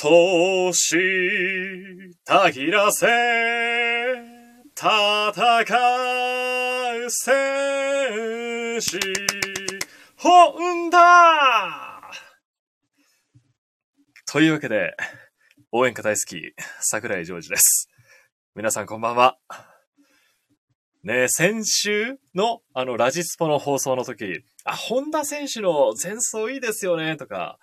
年、たぎらせ、戦う戦士、本田というわけで、応援歌大好き、桜井ジョージです。皆さんこんばんは。ね先週のあのラジスポの放送の時、あ、本田選手の前奏いいですよね、とか、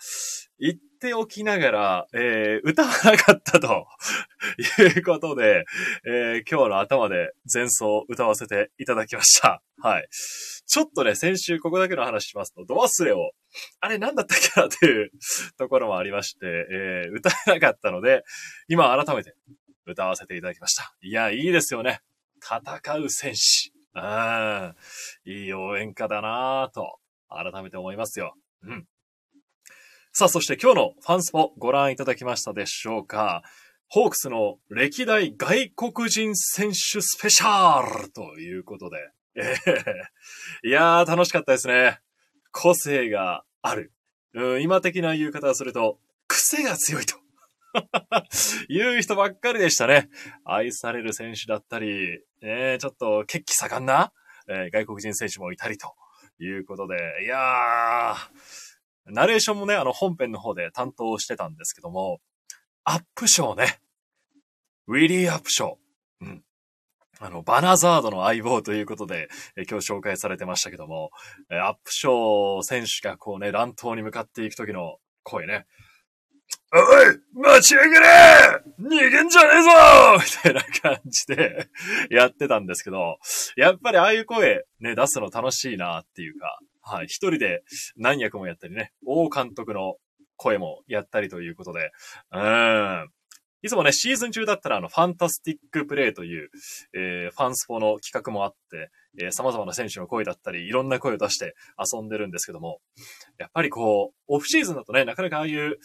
言っておきながら、えー、歌わなかったと いうことで、えー、今日の頭で前奏を歌わせていただきました。はい。ちょっとね、先週ここだけの話しますと、ド忘れを、あれなんだったっけなっていうところもありまして、えー、歌えなかったので、今改めて歌わせていただきました。いや、いいですよね。戦う戦士。ああ、いい応援歌だなぁと、改めて思いますよ。うん。さあ、そして今日のファンスポご覧いただきましたでしょうかホークスの歴代外国人選手スペシャルということで。えー、いやー、楽しかったですね。個性がある。うん、今的な言い方をすると、癖が強いと。言う人ばっかりでしたね。愛される選手だったり、ね、ちょっと血気盛んな、えー、外国人選手もいたりということで、いやー、ナレーションもね、あの本編の方で担当してたんですけども、アップショーね。ウィリー・アップショー。うん。あの、バナザードの相棒ということで、え今日紹介されてましたけども、えアップショー選手がこうね、乱闘に向かっていく時の声ね。おい待ち上がれ逃げんじゃねえぞみたいな感じで やってたんですけど、やっぱりああいう声ね、出すの楽しいなっていうか、はい、一人で何役もやったりね、王監督の声もやったりということで、うん。いつもね、シーズン中だったらあの、ファンタスティックプレイという、えー、ファンスポの企画もあって、えー、様々な選手の声だったり、いろんな声を出して遊んでるんですけども、やっぱりこう、オフシーズンだとね、なかなかああいう、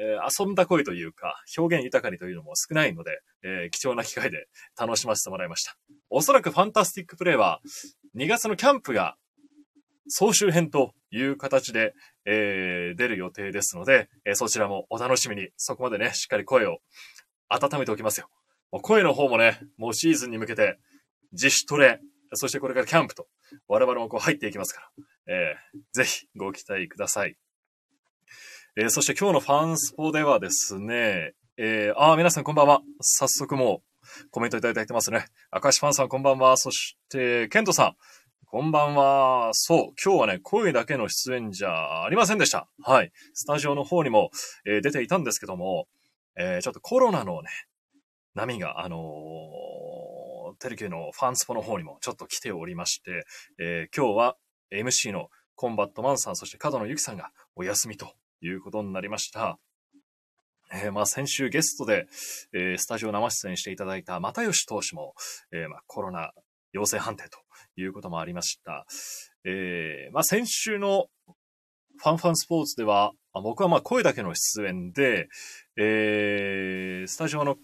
えー、遊んだ声というか、表現豊かにというのも少ないので、えー、貴重な機会で楽しませてもらいました。おそらくファンタスティックプレイは、2月のキャンプが総集編という形で、えー、出る予定ですので、えー、そちらもお楽しみに、そこまでね、しっかり声を温めておきますよ。もう声の方もね、もうシーズンに向けて、自主トレ、そしてこれからキャンプと、我々もこう入っていきますから、えー、ぜひご期待ください。えー、そして今日のファンスポではですね、えー、あ、皆さんこんばんは。早速もうコメントいただいてますね。明石ファンさんこんばんは。そして、ケントさん。こんばんは。そう、今日はね、声だけの出演じゃありませんでした。はい。スタジオの方にも、えー、出ていたんですけども、えー、ちょっとコロナのね、波が、あのー、テレキューのファンスポの方にもちょっと来ておりまして、えー、今日は MC のコンバットマンさん、そして角野ゆきさんがお休みということになりました。えー、まあ先週ゲストで、えー、スタジオ生出演していただいた又吉投手も、えー、まあコロナ陽性判定ということもありました。え、まあ、先週のファンファンスポーツでは、僕はまあ声だけの出演で、え、スタジオの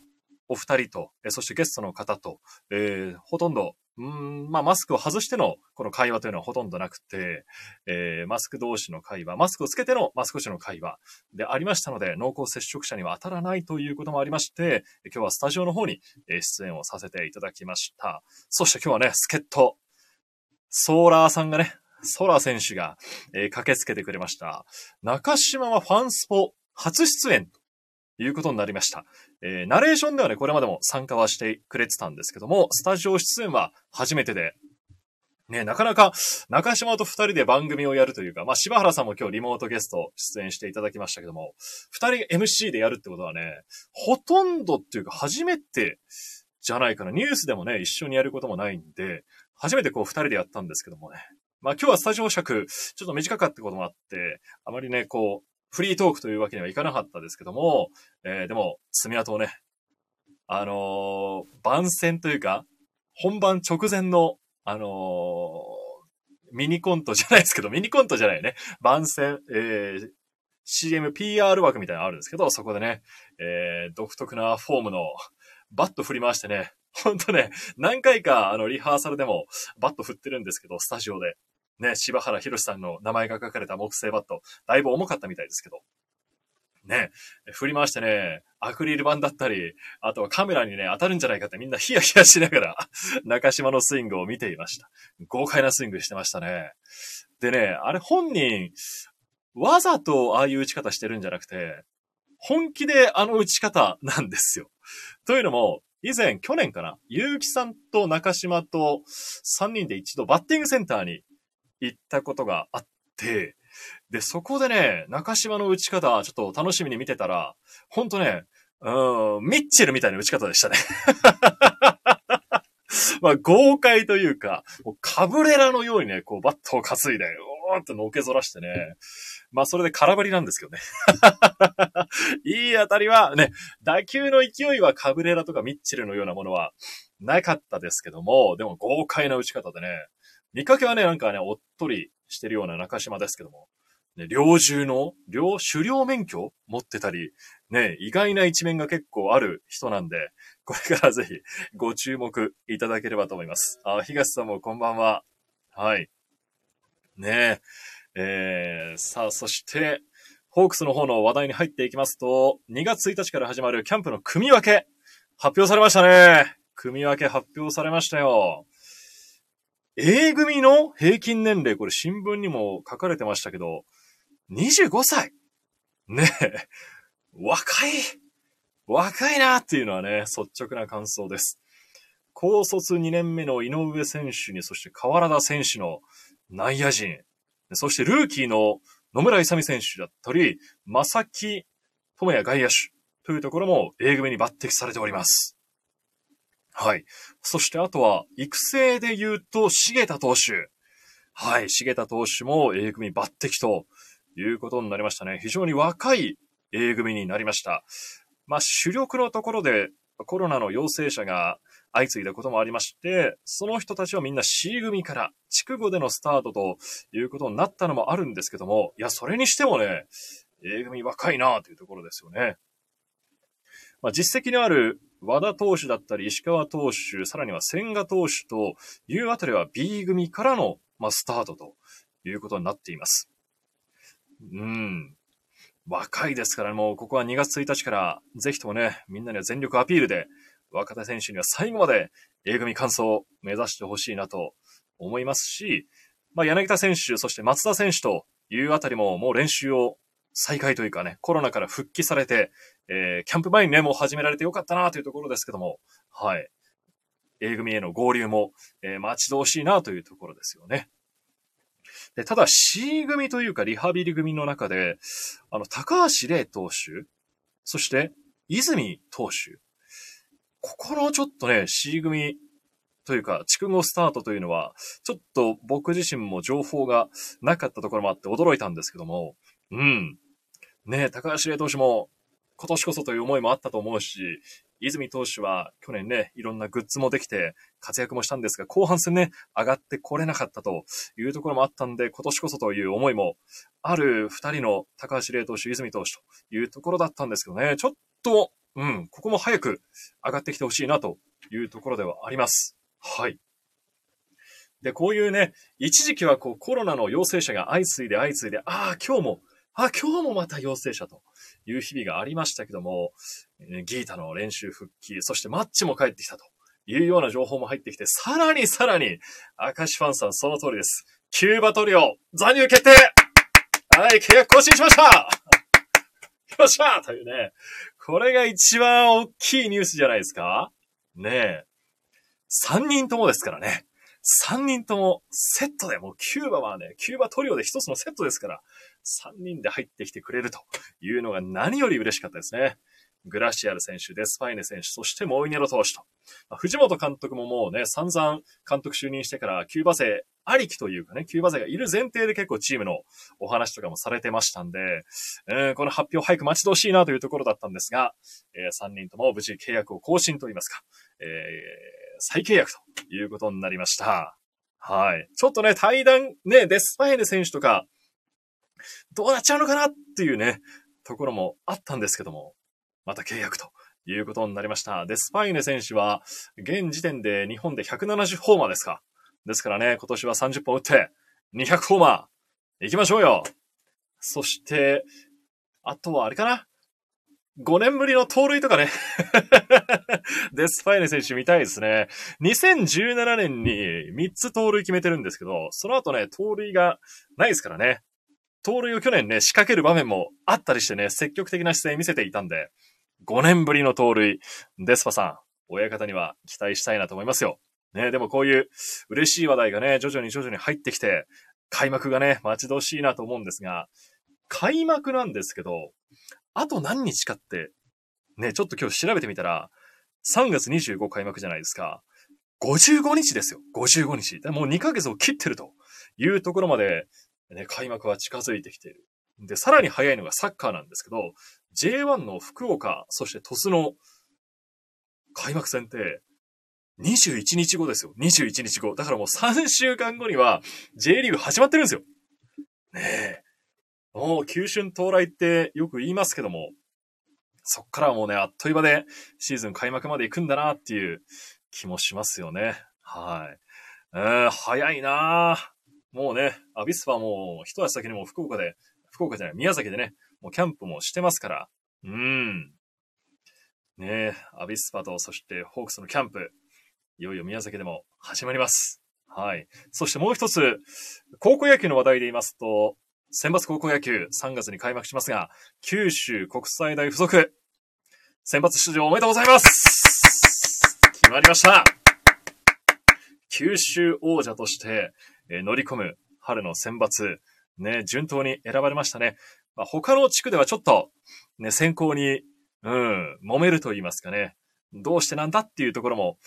お二人と、そしてゲストの方と、え、ほとんど、うん、まあ、マスクを外してのこの会話というのはほとんどなくて、えー、マスク同士の会話、マスクをつけてのマスク同士の会話でありましたので、濃厚接触者には当たらないということもありまして、今日はスタジオの方に出演をさせていただきました。そして今日はね、助っ人、ソーラーさんがね、ソーラー選手が、えー、駆けつけてくれました。中島はファンスポ初出演ということになりました。えー、ナレーションではね、これまでも参加はしてくれてたんですけども、スタジオ出演は初めてで、ね、なかなか中島と二人で番組をやるというか、まあ、柴原さんも今日リモートゲスト出演していただきましたけども、二人 MC でやるってことはね、ほとんどっていうか初めてじゃないかな。ニュースでもね、一緒にやることもないんで、初めてこう二人でやったんですけどもね。まあ今日はスタジオ尺、ちょっと短かったこともあって、あまりね、こう、フリートークというわけにはいかなかったですけども、えー、でも、爪痕をね、あのー、番宣というか、本番直前の、あのー、ミニコントじゃないですけど、ミニコントじゃないね。番宣、えー、CM PR 枠みたいなのあるんですけど、そこでね、えー、独特なフォームのバット振り回してね、ほんとね、何回か、あの、リハーサルでも、バット振ってるんですけど、スタジオで。ね、柴原博さんの名前が書かれた木製バット、だいぶ重かったみたいですけど。ね、振り回してね、アクリル板だったり、あとはカメラにね、当たるんじゃないかってみんなヒヤヒヤしながら、中島のスイングを見ていました。豪快なスイングしてましたね。でね、あれ本人、わざとああいう打ち方してるんじゃなくて、本気であの打ち方なんですよ。というのも、以前、去年かな、結城さんと中島と3人で一度バッティングセンターに行ったことがあって、で、そこでね、中島の打ち方、ちょっと楽しみに見てたら、ほんとね、うん、ミッチェルみたいな打ち方でしたね。まあ、豪快というか、もうカブレラのようにね、こう、バットを担いで、おーっとのけぞらしてね。まあ、それで空振りなんですけどね。いい当たりは、ね、打球の勢いはカブレラとかミッチェルのようなものはなかったですけども、でも豪快な打ち方でね、見かけはね、なんかね、おっとりしてるような中島ですけども、ね、猟銃の、猟、狩猟免許？持ってたり、ね、意外な一面が結構ある人なんで、これからぜひご注目いただければと思います。あ、東さんもこんばんは。はい。ねえ、えー、さあ、そして、ホークスの方の話題に入っていきますと、2月1日から始まるキャンプの組み分け、発表されましたね。組み分け発表されましたよ。A 組の平均年齢、これ新聞にも書かれてましたけど、25歳ねえ、若い若いなっていうのはね、率直な感想です。高卒2年目の井上選手に、そして河原田選手の内野陣、そしてルーキーの野村勇選手だったり、正木智也外野手というところも A 組に抜擢されております。はい。そしてあとは、育成で言うと、重田投手。はい。重田投手も A 組抜擢ということになりましたね。非常に若い A 組になりました。まあ、主力のところでコロナの陽性者が相次いだこともありまして、その人たちはみんな C 組から地区後でのスタートということになったのもあるんですけども、いや、それにしてもね、A 組若いなというところですよね。まあ、実績のある和田投手だったり、石川投手、さらには千賀投手というあたりは B 組からの、まあ、スタートということになっています。うん。若いですからもうここは2月1日からぜひともね、みんなには全力アピールで、若手選手には最後まで A 組完走を目指してほしいなと思いますし、まあ、柳田選手、そして松田選手というあたりももう練習を再開というかね、コロナから復帰されて、えー、キャンプ前にね、もう始められてよかったなというところですけども、はい。A 組への合流も、えー、待ち遠しいなというところですよね。で、ただ C 組というかリハビリ組の中で、あの、高橋礼投手、そして泉投手、ここのちょっとね、C 組というか、筑後スタートというのは、ちょっと僕自身も情報がなかったところもあって驚いたんですけども、うん。ね高橋礼投手も今年こそという思いもあったと思うし、泉投手は去年ね、いろんなグッズもできて活躍もしたんですが、後半戦ね、上がってこれなかったというところもあったんで、今年こそという思いもある二人の高橋礼投手、泉投手というところだったんですけどね、ちょっと、うん、ここも早く上がってきてほしいなというところではあります。はい。で、こういうね、一時期はこうコロナの陽性者が相次いで相次いで、ああ、今日もあ、今日もまた陽性者という日々がありましたけども、ギータの練習復帰、そしてマッチも帰ってきたというような情報も入ってきて、さらにさらに、明石ファンさんその通りです。キューバトリオ、残留決定はい、契約更新しましたよっしゃというね、これが一番大きいニュースじゃないですか?ねえ。三人ともですからね。三人ともセットで、もうキューバはね、キューバトリオで一つのセットですから、3人で入ってきてくれるというのが何より嬉しかったですね。グラシアル選手、デスパイネ選手、そしてモイネロ投手と。まあ、藤本監督ももうね、散々監督就任してからキューバ勢ありきというかね、キューバ勢がいる前提で結構チームのお話とかもされてましたんで、えー、この発表早く待ち遠しいなというところだったんですが、えー、3人とも無事契約を更新といいますか、えー、再契約ということになりました。はい。ちょっとね、対談、ね、デスパイネ選手とか、どうなっちゃうのかなっていうね、ところもあったんですけども、また契約ということになりました。で、スパイネ選手は、現時点で日本で170ホーマーですか。ですからね、今年は30本打って、200ホーマー、行きましょうよ。そして、あとはあれかな5年ぶりの盗塁とかね デスファイネ選手見たいですね。2017年に3つ盗塁決めてるんですけど、その後ね、盗塁がないですからね。盗塁を去年ね、仕掛ける場面もあったりしてね、積極的な姿勢見せていたんで、5年ぶりの盗塁、デスパさん、親方には期待したいなと思いますよ。ね、でもこういう嬉しい話題がね、徐々に徐々に入ってきて、開幕がね、待ち遠しいなと思うんですが、開幕なんですけど、あと何日かって、ね、ちょっと今日調べてみたら、3月25開幕じゃないですか。55日ですよ。55日。もう2ヶ月を切ってるというところまで、ね、開幕は近づいてきている。で、さらに早いのがサッカーなんですけど、J1 の福岡、そして鳥栖の開幕戦って、21日後ですよ。21日後。だからもう3週間後には J リーグ始まってるんですよ。ねえ。もう、急春到来ってよく言いますけども、そっからはもうね、あっという間でシーズン開幕まで行くんだなっていう気もしますよね。はい。えー、早いなぁもうね、アビスパも一足先にも福岡で、福岡じゃない、宮崎でね、もうキャンプもしてますから。うん。ねアビスパとそしてホークスのキャンプ、いよいよ宮崎でも始まります。はい。そしてもう一つ、高校野球の話題で言いますと、選抜高校野球3月に開幕しますが、九州国際大附属、選抜出場おめでとうございます決まりました九州王者として、え乗り込む春の選抜、ね、順当に選ばれましたね。まあ、他の地区ではちょっと、ね、先行に、うん、揉めると言いますかね。どうしてなんだっていうところも、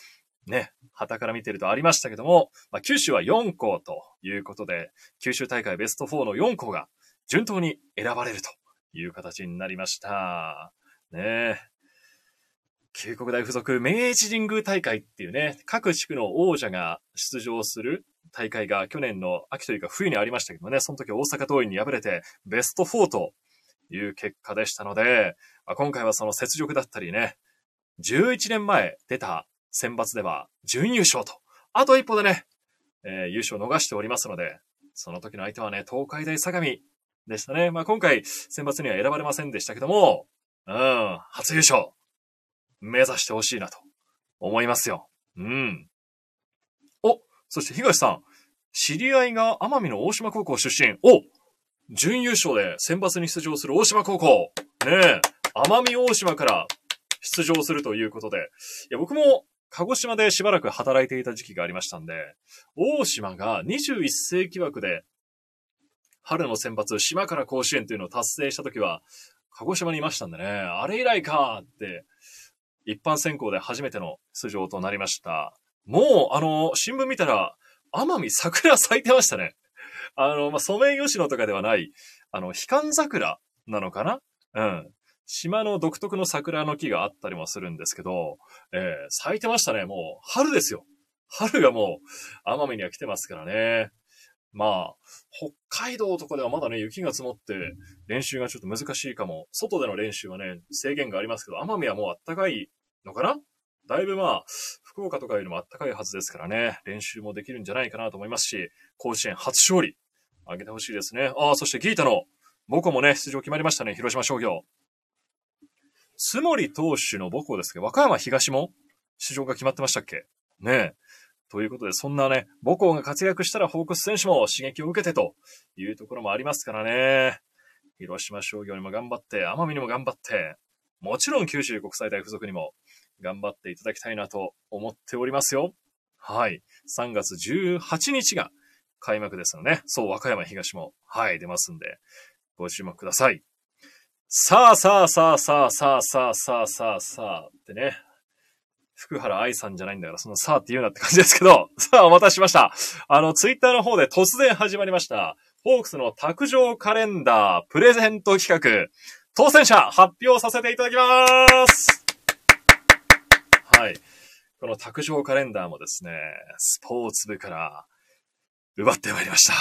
ね、旗から見てるとありましたけども、まあ、九州は4校ということで、九州大会ベスト4の4校が順当に選ばれるという形になりました。ね九国大附属明治神宮大会っていうね、各地区の王者が出場する大会が去年の秋というか冬にありましたけどね、その時大阪桐蔭に敗れてベスト4という結果でしたので、まあ、今回はその雪辱だったりね、11年前出た選抜では準優勝と、あと一歩でね、えー、優勝を逃しておりますので、その時の相手はね、東海大相模でしたね。まあ今回、選抜には選ばれませんでしたけども、うん、初優勝、目指してほしいなと思いますよ。うん。そして東さん、知り合いが奄美の大島高校出身。お準優勝で選抜に出場する大島高校。ねえ、奄美大島から出場するということで。いや、僕も鹿児島でしばらく働いていた時期がありましたんで、大島が21世紀枠で、春の選抜、島から甲子園というのを達成した時は、鹿児島にいましたんでね、あれ以来かって、一般選考で初めての出場となりました。もう、あの、新聞見たら、奄美桜咲いてましたね。あの、まあ、ソメイヨシノとかではない、あの、悲観桜なのかな？うん。島の独特の桜の木があったりもするんですけど、えー、咲いてましたね。もう、春ですよ。春がもう、奄美には来てますからね。まあ、北海道とかではまだね、雪が積もって、練習がちょっと難しいかも。外での練習はね、制限がありますけど、奄美はもうあったかいのかな？だいぶまあ、福岡とかよりもあったかいはずですからね、練習もできるんじゃないかなと思いますし、甲子園初勝利、あげてほしいですね。ああ、そしてギータの、僕もね、出場決まりましたね、広島商業。つもり投手の母校ですけど、和歌山東も出場が決まってましたっけ？ねえ。ということで、そんなね、母校が活躍したらホークス選手も刺激を受けてというところもありますからね。広島商業にも頑張って、奄美にも頑張って、もちろん九州国際大付属にも頑張っていただきたいなと思っておりますよ。はい。3月18日が開幕ですので、ね、そう、和歌山東も、はい、出ますんで、ご注目ください。さあさあさあさあさあさあさあさあさあってね。福原愛さんじゃないんだから、そのさあって言うなって感じですけど、さあお待たせしました。あの、ツイッターの方で突然始まりました。ホークスの卓上カレンダープレゼント企画、当選者発表させていただきますはい。この卓上カレンダーもですね、スポーツ部から奪ってまいりました。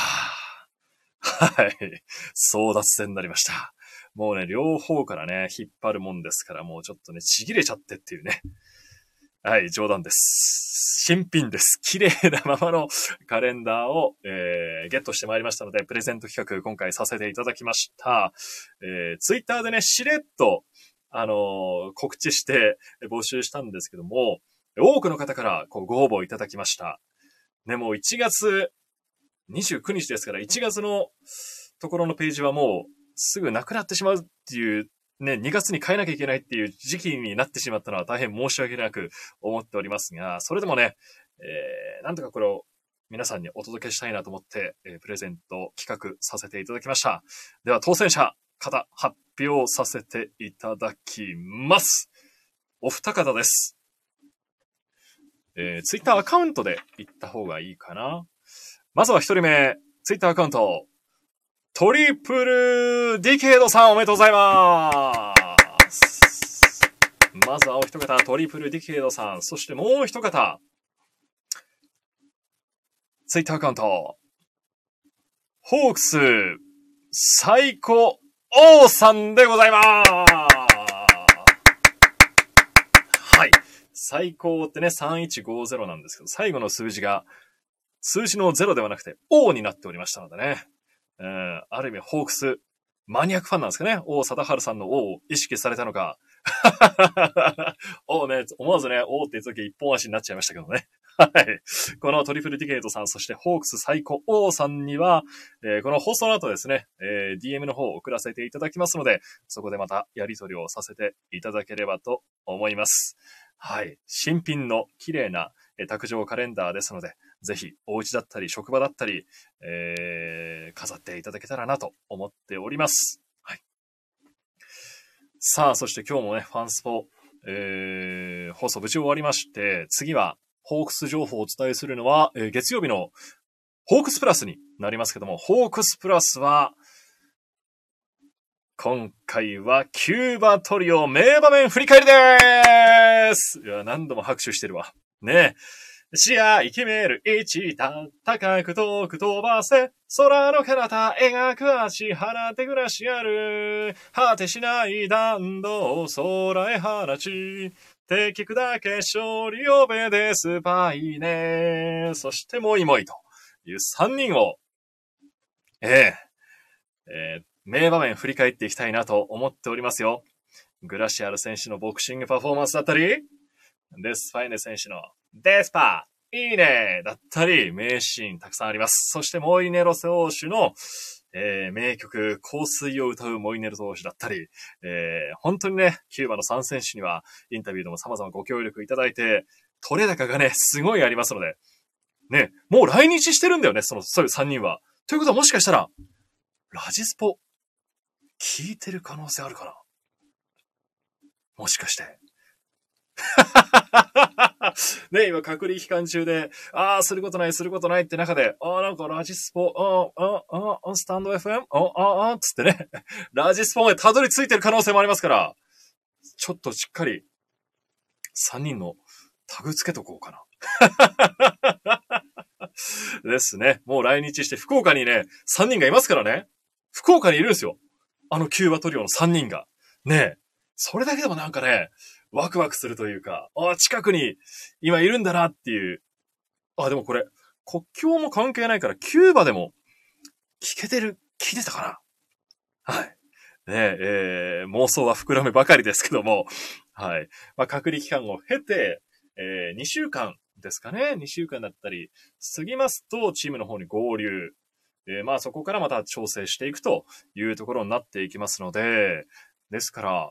はい。争奪戦になりました。もうね、両方からね、引っ張るもんですから、もうちょっとね、ちぎれちゃってっていうね。はい、冗談です。新品です。綺麗なままのカレンダーを、えー、ゲットしてまいりましたので、プレゼント企画今回させていただきました。えー、ツイッターでね、しれっと、あの、告知して募集したんですけども、多くの方からこうご応募いただきました。ね、もう1月29日ですから、1月のところのページはもうすぐなくなってしまうっていう、ね、2月に変えなきゃいけないっていう時期になってしまったのは大変申し訳なく思っておりますが、それでもね、えー、なんとかこれを皆さんにお届けしたいなと思って、えー、プレゼント企画させていただきました。では、当選者、方、発表させていただきます。お二方です。えー、ツイッターアカウントで行った方がいいかな。まずは一人目、ツイッターアカウント、トリプルディケードさんおめでとうございます。まずはお一方、トリプルディケードさん。そしてもう一方、ツイッターアカウント、ホークス、最高王さんでございますはい。最高ってね、3150なんですけど、最後の数字が、数字の0ではなくて、王になっておりましたのでね。うん、ある意味、ホークス、マニアックファンなんですかね。王貞治さんの王を意識されたのか。王ね、思わずね、王って言った時一本足になっちゃいましたけどね。はい。このトリプルディケートさん、そしてホークス最高王さんには、えー、この放送の後ですね、えー、DM の方を送らせていただきますので、そこでまたやり取りをさせていただければと思います。はい。新品の綺麗な、えー、卓上カレンダーですので、ぜひ、お家だったり、職場だったり、えー、飾っていただけたらなと思っております。はい。さあ、そして今日もね、ファンスポ、えー、放送無事終わりまして、次は、ホークス情報をお伝えするのは、えー、月曜日のホークスプラスになりますけども、ホークスプラスは、今回はキューバトリオ名場面振り返りでーす。いや、何度も拍手してるわ。ね。視野、イケメール、一た、高く遠く飛ばせ、空の彼方、描く足、放て暮らしある、果てしない弾道、空へ放ち、敵砕け勝利をべですパイネそしてもいもいという3人を、えええー、名場面振り返っていきたいなと思っておりますよ。グラシアル選手のボクシングパフォーマンスだったり、デスファイネ選手のデスパー、いいねだったり、名シーンたくさんあります。そしてモイネロセ王手の、えー、名曲、香水を歌うモイネル投手だったり、えー、本当にね、キューバの3選手にはインタビューでも様々ご協力いただいて、取れ高がね、すごいありますので、ね、もう来日してるんだよね、その、そういう3人は。ということはもしかしたら、ラジスポ、聞いてる可能性あるかな？もしかして。ね、今隔離期間中で、ああ、することない、することないって中で、ああ、なんかラジスポ、ああ、ああ、スタンド FM? ああ、ああつってね、ラジスポまでたどり着いてる可能性もありますから、ちょっとしっかり、3人のタグつけとこうかな。ですね。もう来日して福岡にね、3人がいますからね。福岡にいるんですよ。あのキューバトリオの3人が。ねえそれだけでもなんかね、ワクワクするというか、あ、近くに今いるんだなっていう。あ、でもこれ、国境も関係ないから、キューバでも聞けてる、聞いてたかなはい。ねえ、ー、妄想は膨らむばかりですけども、はい。まあ、隔離期間を経て、えー、2週間ですかね。2週間だったり、過ぎますと、チームの方に合流。えー、まあ、そこからまた調整していくというところになっていきますので、ですから、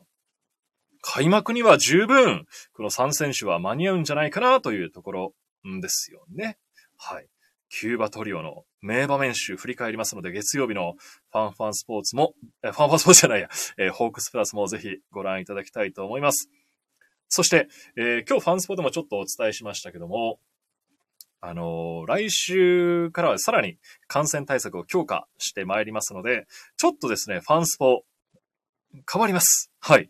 開幕には十分、この3選手は間に合うんじゃないかなというところですよね。はい。キューバトリオの名場面集振り返りますので、月曜日のファンファンスポーツも、ファンファンスポーツじゃないや、えー、ホークスプラスもぜひご覧いただきたいと思います。そして、えー、今日ファンスポでもちょっとお伝えしましたけども、あのー、来週からはさらに感染対策を強化してまいりますので、ちょっとですね、ファンスポ変わります。はい。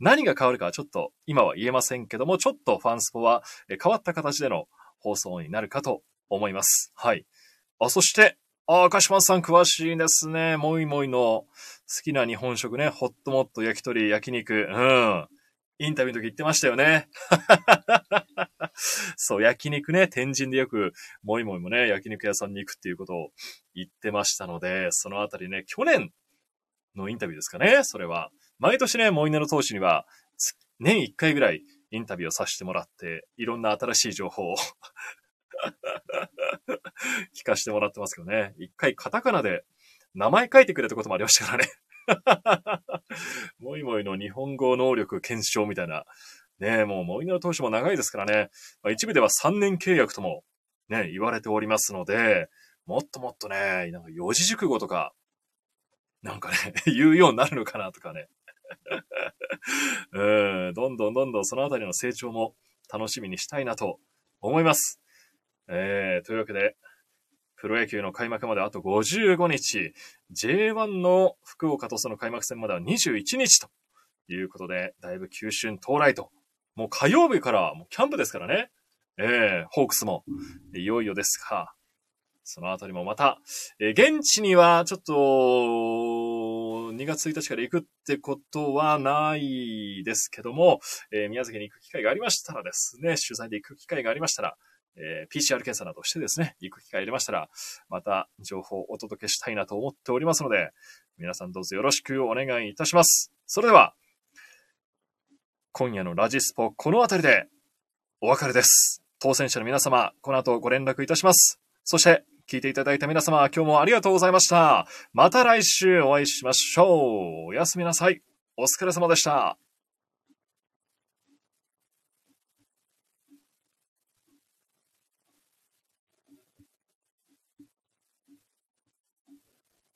何が変わるかはちょっと今は言えませんけども、ちょっとファンスポは変わった形での放送になるかと思います。はい。あ、そして、あ、赤島さん詳しいですね。もいもいの好きな日本食ね。ホットモット、焼き鳥、焼肉。うん。インタビューの時言ってましたよね。そう、焼肉ね、天神でよく、もいもいもね、焼肉屋さんに行くっていうことを言ってましたので、そのあたりね、去年のインタビューですかね、それは。毎年ね、モイネの投手には、年1回ぐらいインタビューをさせてもらって、いろんな新しい情報を 聞かせてもらってますけどね。一回カタカナで名前書いてくれたこともありましたからね。もいもいの日本語能力検証みたいな。ねもうモイネの投手も長いですからね。まあ、一部では3年契約ともね、言われておりますので、もっともっとね、なんか四字熟語とか、なんかね、言うようになるのかなとかね。うん、どんどんどんどんそのあたりの成長も楽しみにしたいなと思います。えー、というわけで、プロ野球の開幕まであと55日、J1 の福岡とその開幕戦までは21日ということで、だいぶ急春到来と。もう火曜日からもうキャンプですからね。えー、ホークスも、いよいよですが、そのあたりもまた、えー、現地にはちょっと、2月1日から行くってことはないですけども、えー、宮崎に行く機会がありましたらですね、取材で行く機会がありましたら、えー、PCR 検査などしてですね、行く機会ありましたら、また情報をお届けしたいなと思っておりますので、皆さんどうぞよろしくお願いいたします。それでは、今夜のラジスポ、この辺りでお別れです。当選者の皆様、この後ご連絡いたします。そして、聞いていただいた皆様、今日もありがとうございました。また来週お会いしましょう。おやすみなさい。お疲れ様でした。